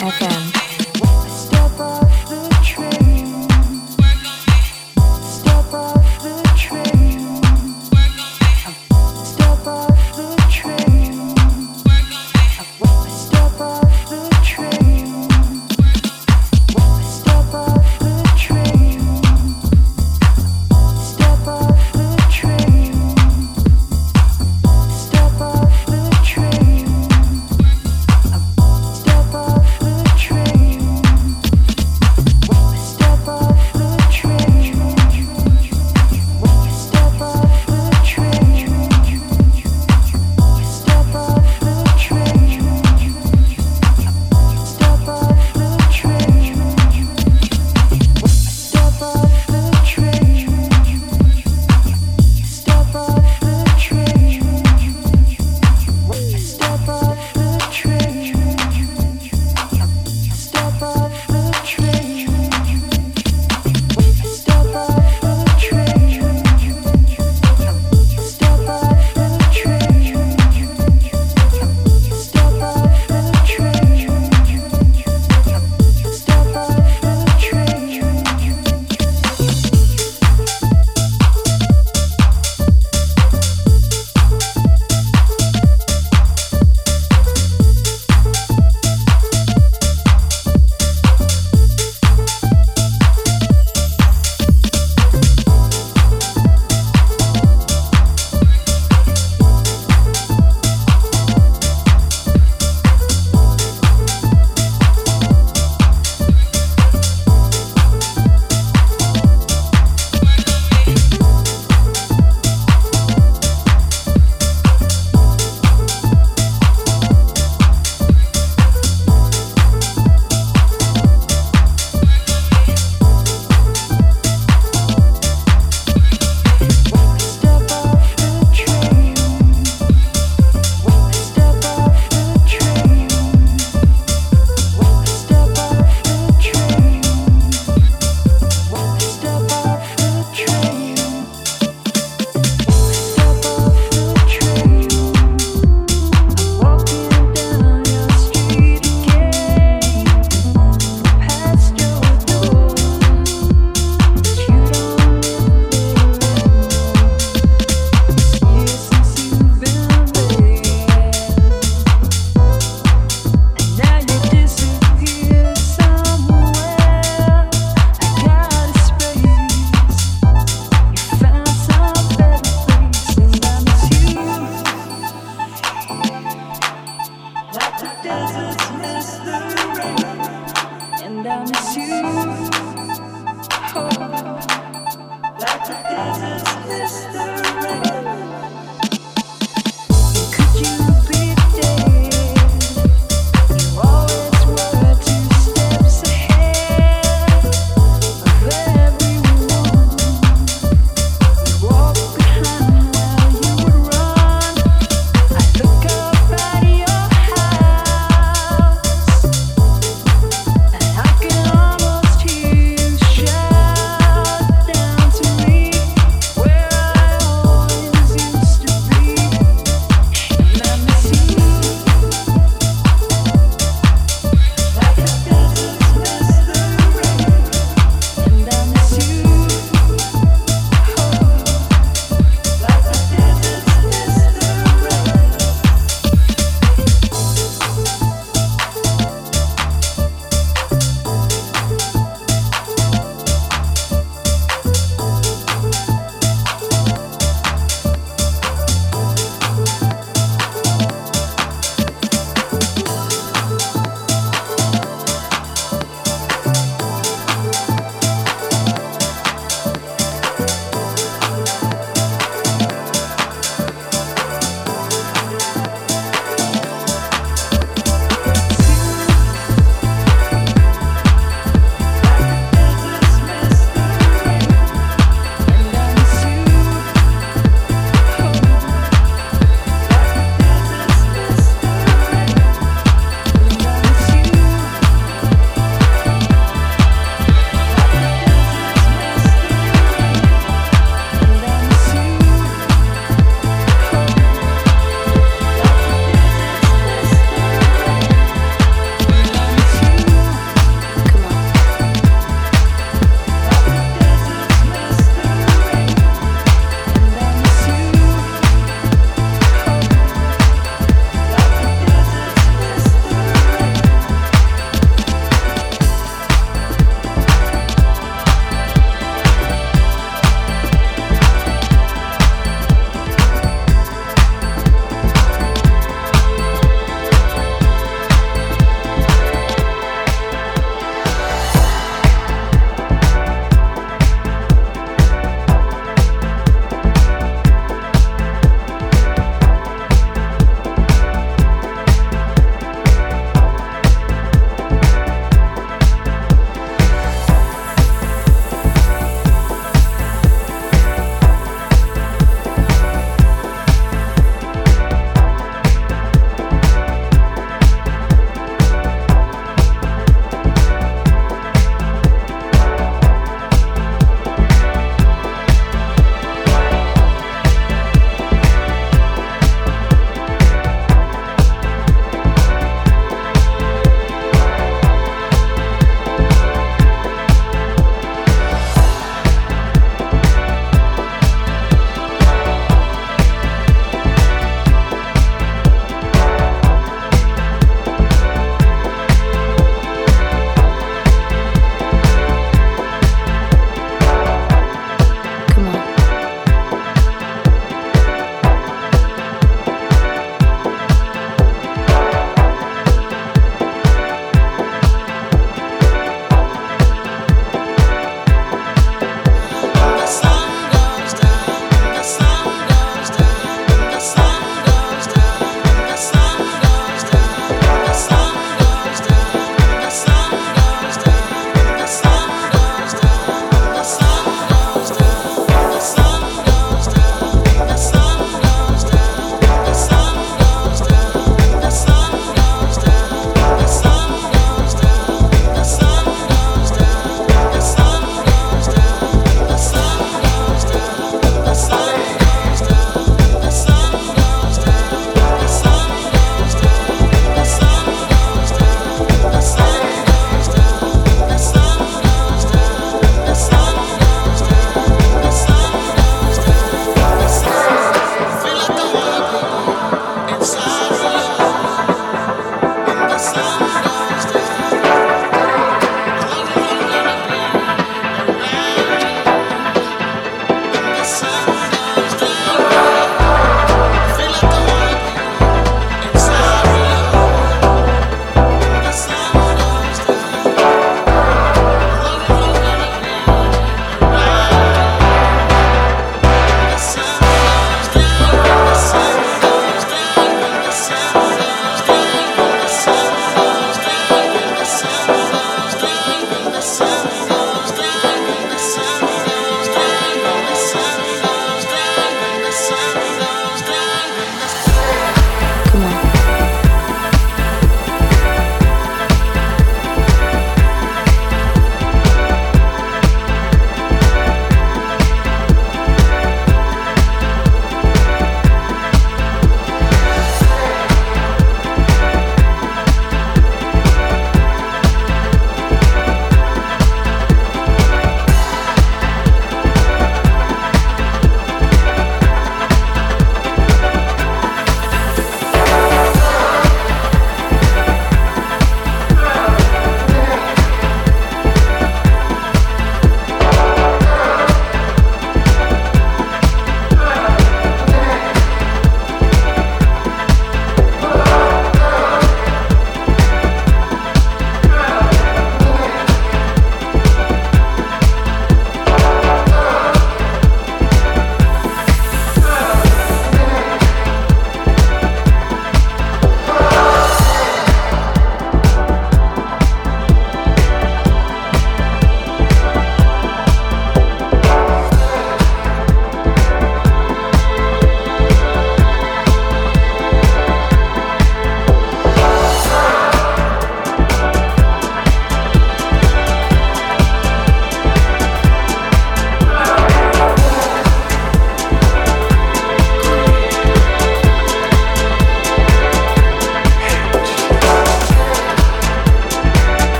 FM.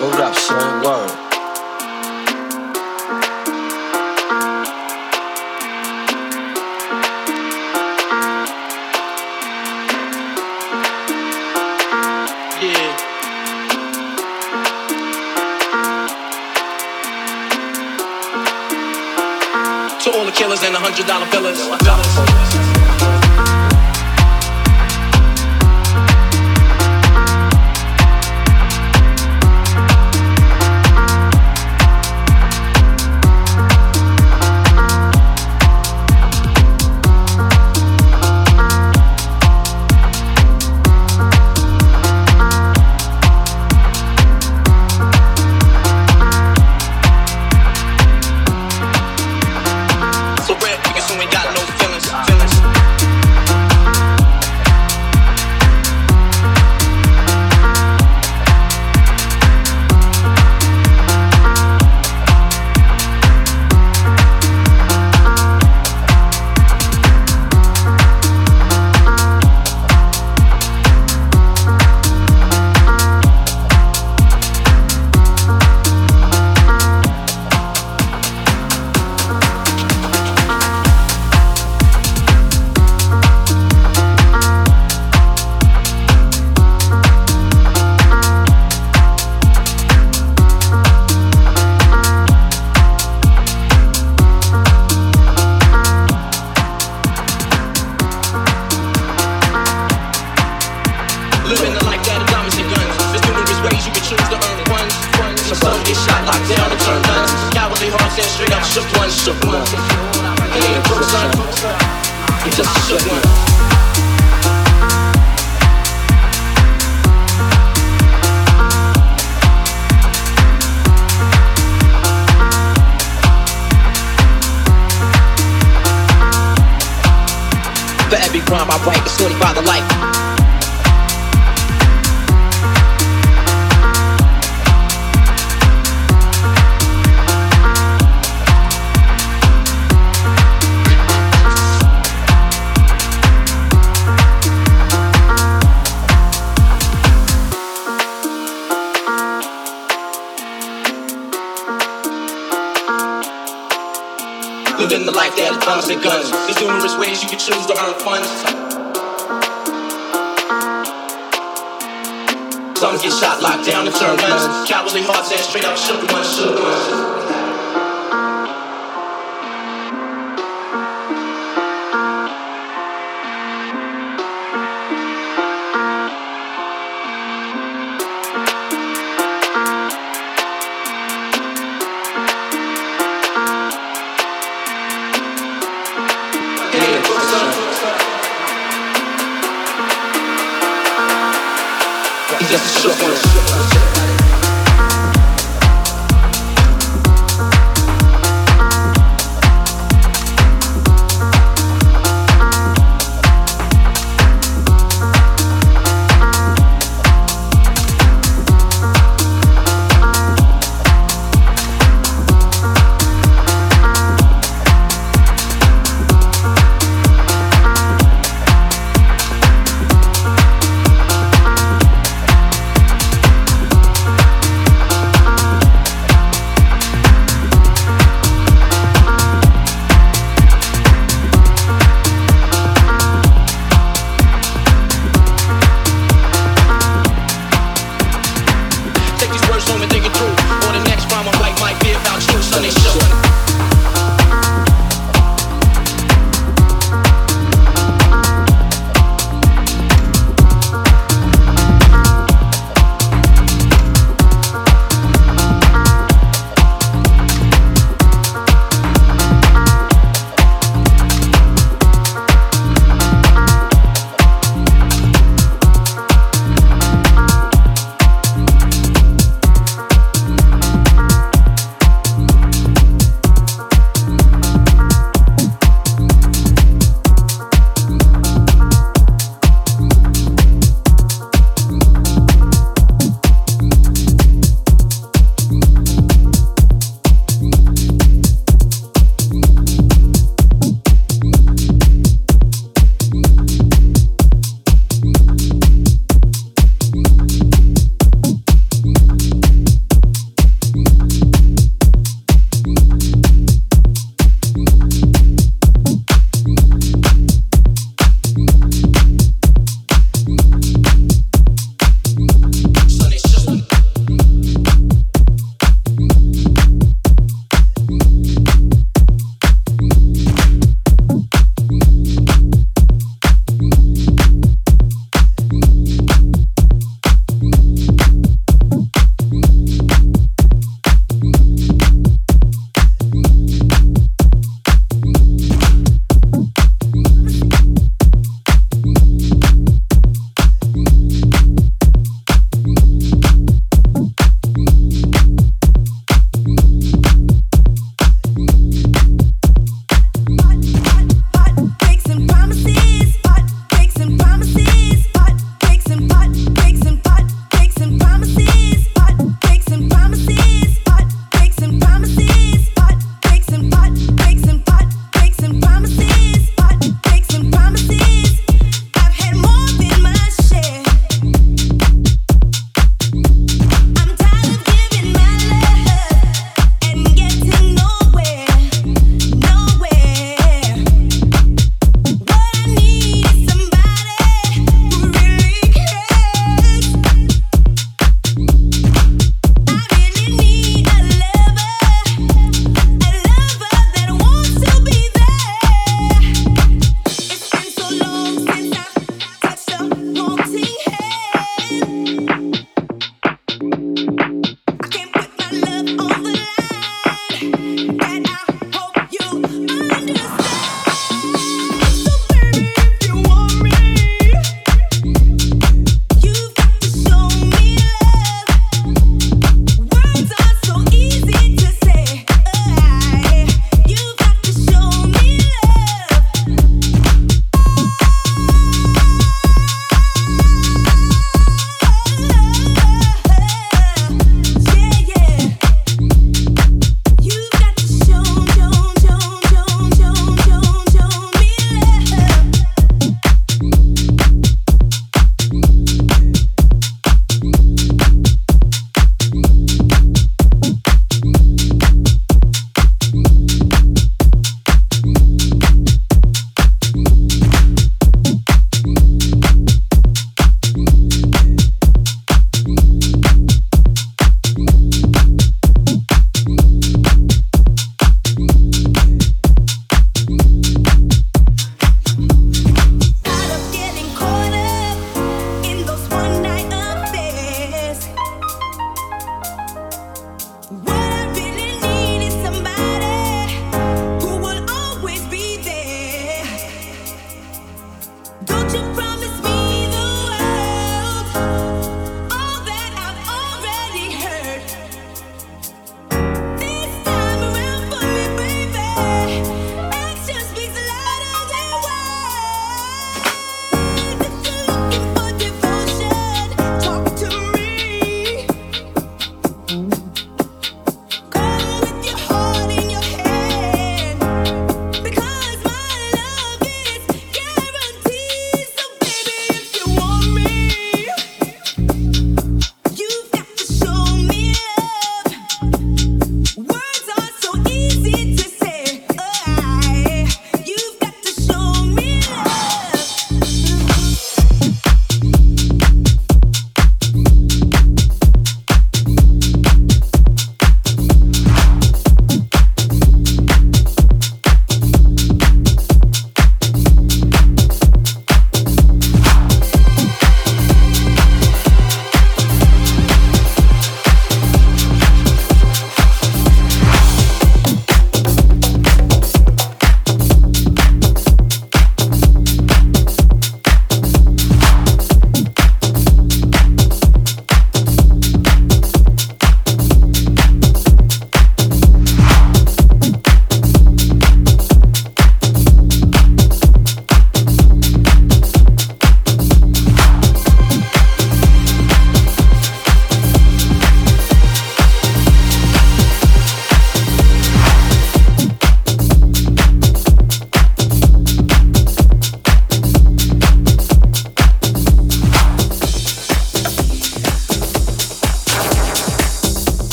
Hold up. Yeah. To all the killers and the hundred dollar fillers. living the life that comes with guns. There's numerous ways you can choose to earn funds. Some get shot, locked down, and turned guns. Cowardly hearts that straight up shook ones, shook ones.